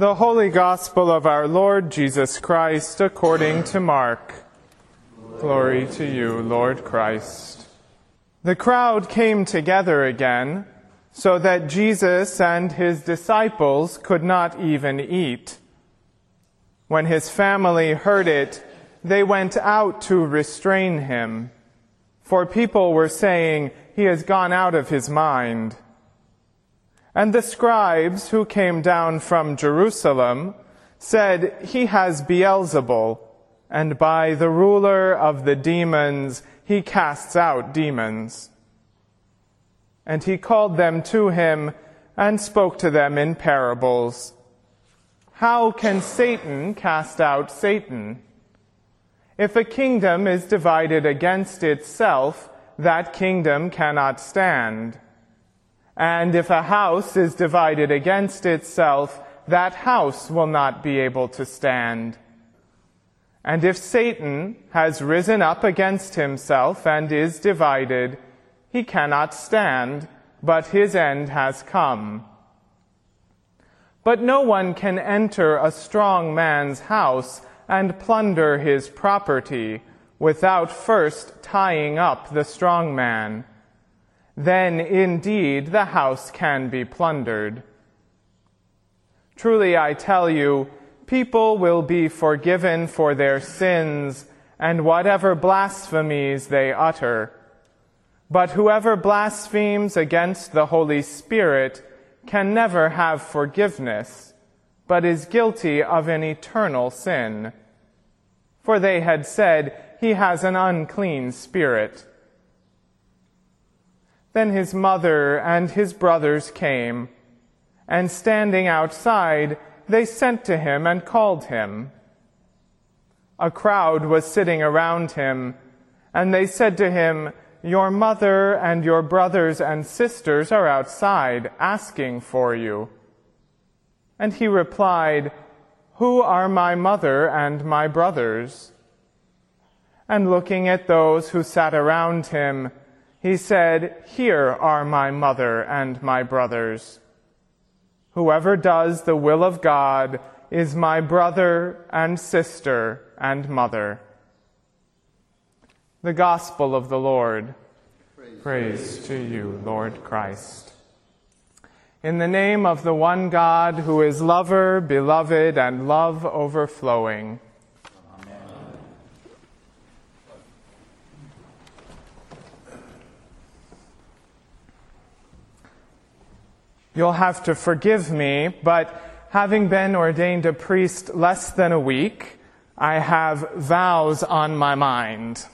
The Holy Gospel of our Lord Jesus Christ according to Mark. Glory to you, Lord Christ. The crowd came together again, so that Jesus and his disciples could not even eat. When his family heard it, they went out to restrain him, for people were saying, He has gone out of his mind. And the scribes who came down from Jerusalem said, He has Beelzebul, and by the ruler of the demons he casts out demons. And he called them to him and spoke to them in parables. How can Satan cast out Satan? If a kingdom is divided against itself, that kingdom cannot stand. And if a house is divided against itself, that house will not be able to stand. And if Satan has risen up against himself and is divided, he cannot stand, but his end has come. But no one can enter a strong man's house and plunder his property without first tying up the strong man then indeed the house can be plundered. Truly I tell you, people will be forgiven for their sins and whatever blasphemies they utter. But whoever blasphemes against the Holy Spirit can never have forgiveness, but is guilty of an eternal sin. For they had said, He has an unclean spirit. Then his mother and his brothers came, and standing outside, they sent to him and called him. A crowd was sitting around him, and they said to him, Your mother and your brothers and sisters are outside asking for you. And he replied, Who are my mother and my brothers? And looking at those who sat around him, he said, Here are my mother and my brothers. Whoever does the will of God is my brother and sister and mother. The Gospel of the Lord. Praise, Praise to you, Lord Christ. In the name of the one God who is lover, beloved, and love overflowing. You'll have to forgive me, but having been ordained a priest less than a week, I have vows on my mind.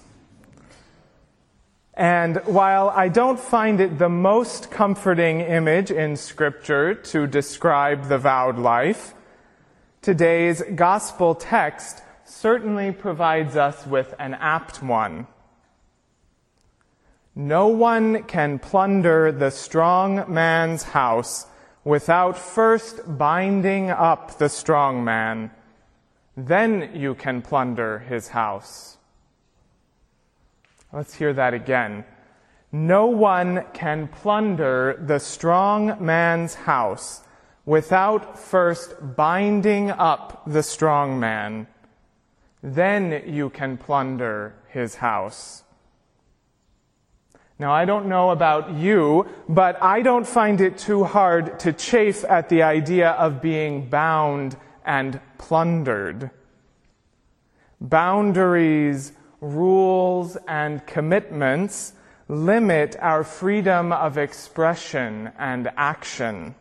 And while I don't find it the most comforting image in Scripture to describe the vowed life, today's gospel text certainly provides us with an apt one. No one can plunder the strong man's house without first binding up the strong man. Then you can plunder his house. Let's hear that again. No one can plunder the strong man's house without first binding up the strong man. Then you can plunder his house. Now, I don't know about you, but I don't find it too hard to chafe at the idea of being bound and plundered. Boundaries, rules, and commitments limit our freedom of expression and action.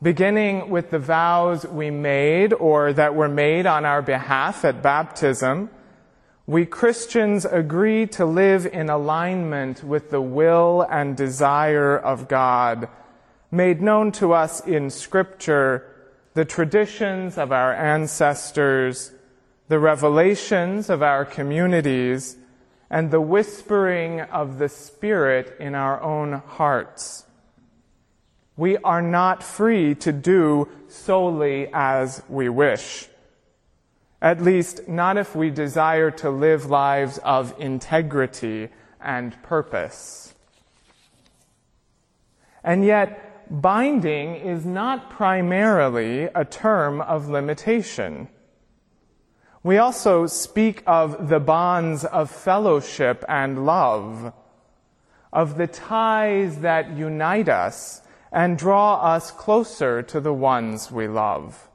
Beginning with the vows we made or that were made on our behalf at baptism, we Christians agree to live in alignment with the will and desire of God, made known to us in Scripture, the traditions of our ancestors, the revelations of our communities, and the whispering of the Spirit in our own hearts. We are not free to do solely as we wish. At least, not if we desire to live lives of integrity and purpose. And yet, binding is not primarily a term of limitation. We also speak of the bonds of fellowship and love, of the ties that unite us and draw us closer to the ones we love.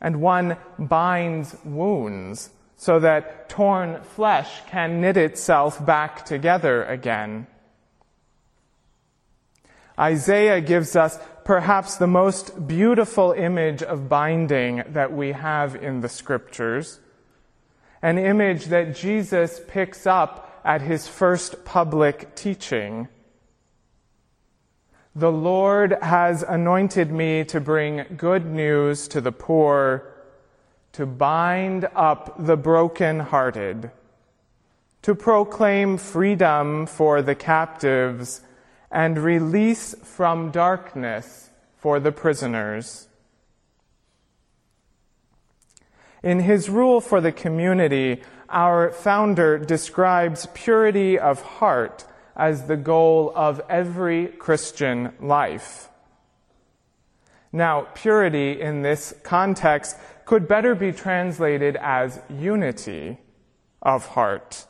And one binds wounds so that torn flesh can knit itself back together again. Isaiah gives us perhaps the most beautiful image of binding that we have in the scriptures. An image that Jesus picks up at his first public teaching. The Lord has anointed me to bring good news to the poor, to bind up the broken-hearted, to proclaim freedom for the captives, and release from darkness for the prisoners. In his rule for the community, our founder describes purity of heart as the goal of every Christian life. Now, purity in this context could better be translated as unity of heart.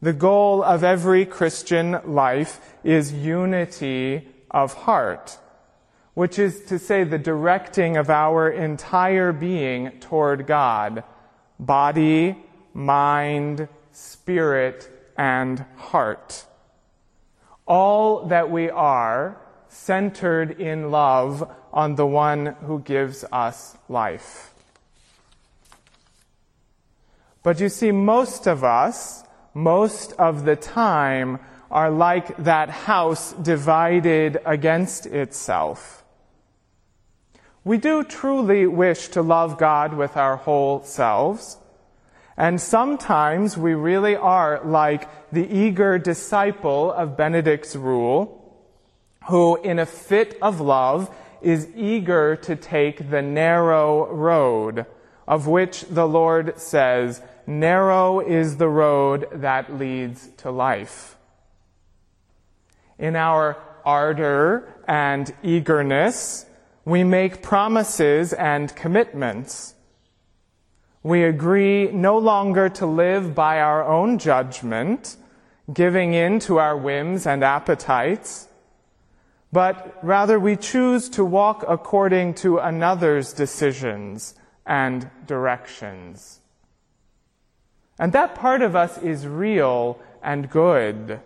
The goal of every Christian life is unity of heart, which is to say the directing of our entire being toward God, body, mind, spirit, and heart all that we are centered in love on the one who gives us life. But you see, most of us, most of the time, are like that house divided against itself. We do truly wish to love God with our whole selves, and sometimes we really are like the eager disciple of Benedict's rule, who in a fit of love is eager to take the narrow road, of which the Lord says, narrow is the road that leads to life. In our ardor and eagerness, we make promises and commitments. We agree no longer to live by our own judgment, giving in to our whims and appetites, but rather we choose to walk according to another's decisions and directions. And that part of us is real and good.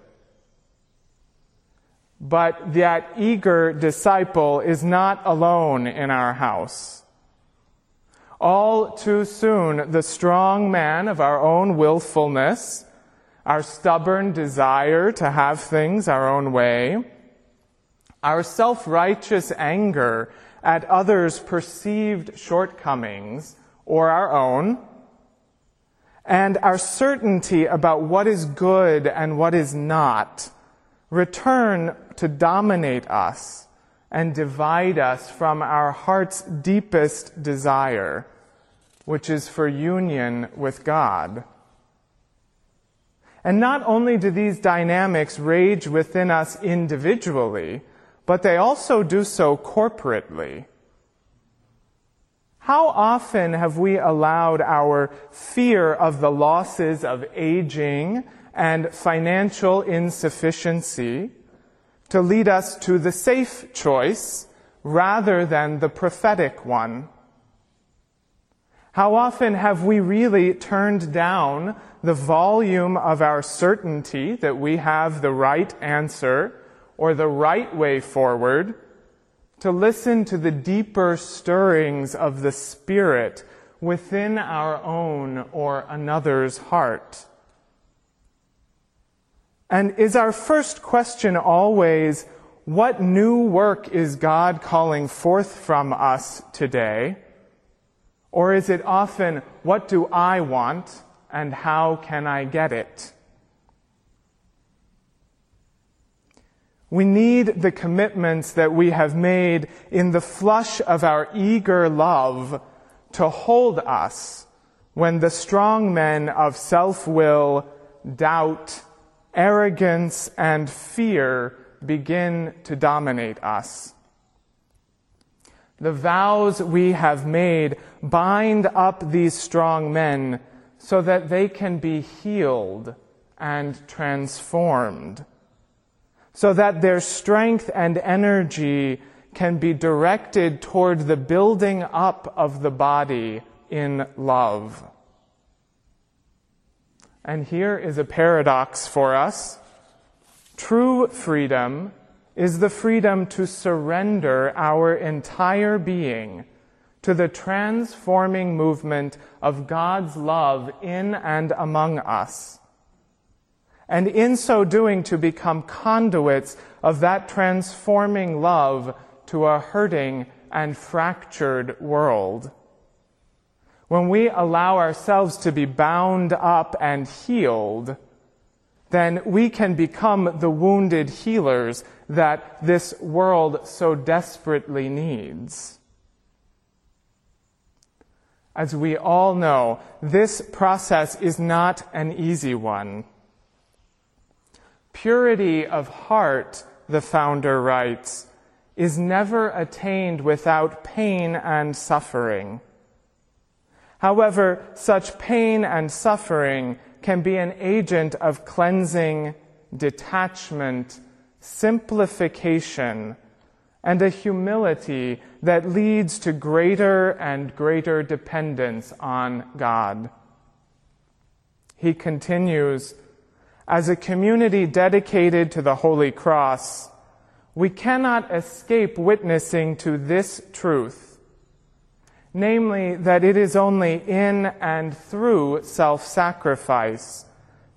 But that eager disciple is not alone in our house. All too soon, the strong man of our own willfulness, our stubborn desire to have things our own way, our self-righteous anger at others' perceived shortcomings or our own, and our certainty about what is good and what is not return to dominate us and divide us from our heart's deepest desire which is for union with God. And not only do these dynamics rage within us individually, but they also do so corporately. How often have we allowed our fear of the losses of aging and financial insufficiency to lead us to the safe choice rather than the prophetic one? How often have we really turned down the volume of our certainty that we have the right answer or the right way forward to listen to the deeper stirrings of the Spirit within our own or another's heart? And is our first question always, what new work is God calling forth from us today? Or is it often, what do I want and how can I get it? We need the commitments that we have made in the flush of our eager love to hold us when the strong men of self-will, doubt, arrogance, and fear begin to dominate us. The vows we have made bind up these strong men so that they can be healed and transformed, so that their strength and energy can be directed toward the building up of the body in love. And here is a paradox for us. True freedom is the freedom to surrender our entire being to the transforming movement of God's love in and among us. And in so doing, to become conduits of that transforming love to a hurting and fractured world. When we allow ourselves to be bound up and healed, then we can become the wounded healers that this world so desperately needs. As we all know, this process is not an easy one. Purity of heart, the founder writes, is never attained without pain and suffering. However, such pain and suffering can be an agent of cleansing, detachment, simplification, and a humility that leads to greater and greater dependence on God. He continues, as a community dedicated to the Holy Cross, we cannot escape witnessing to this truth, namely that it is only in and through self-sacrifice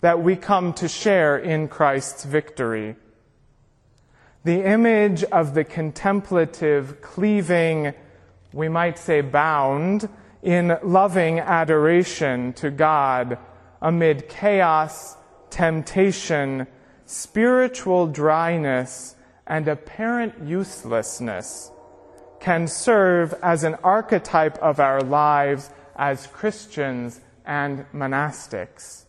that we come to share in Christ's victory the image of the contemplative, cleaving, we might say bound, in loving adoration to God amid chaos, temptation, spiritual dryness, and apparent uselessness can serve as an archetype of our lives as Christians and monastics.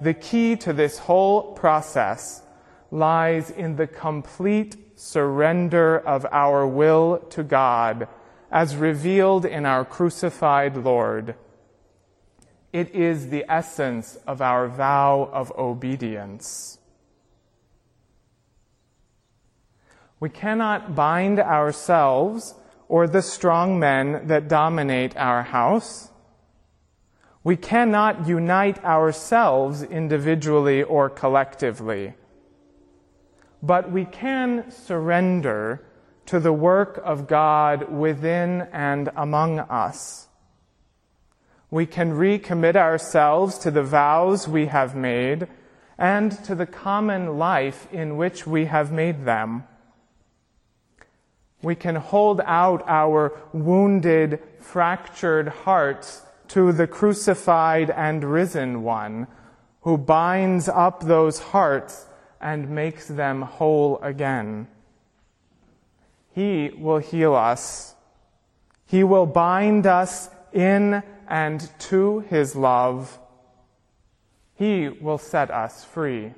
The key to this whole process lies in the complete surrender of our will to God as revealed in our crucified Lord. It is the essence of our vow of obedience. We cannot bind ourselves or the strong men that dominate our house. We cannot unite ourselves individually or collectively but we can surrender to the work of God within and among us. We can recommit ourselves to the vows we have made and to the common life in which we have made them. We can hold out our wounded, fractured hearts to the crucified and risen one who binds up those hearts and makes them whole again. He will heal us. He will bind us in and to His love. He will set us free.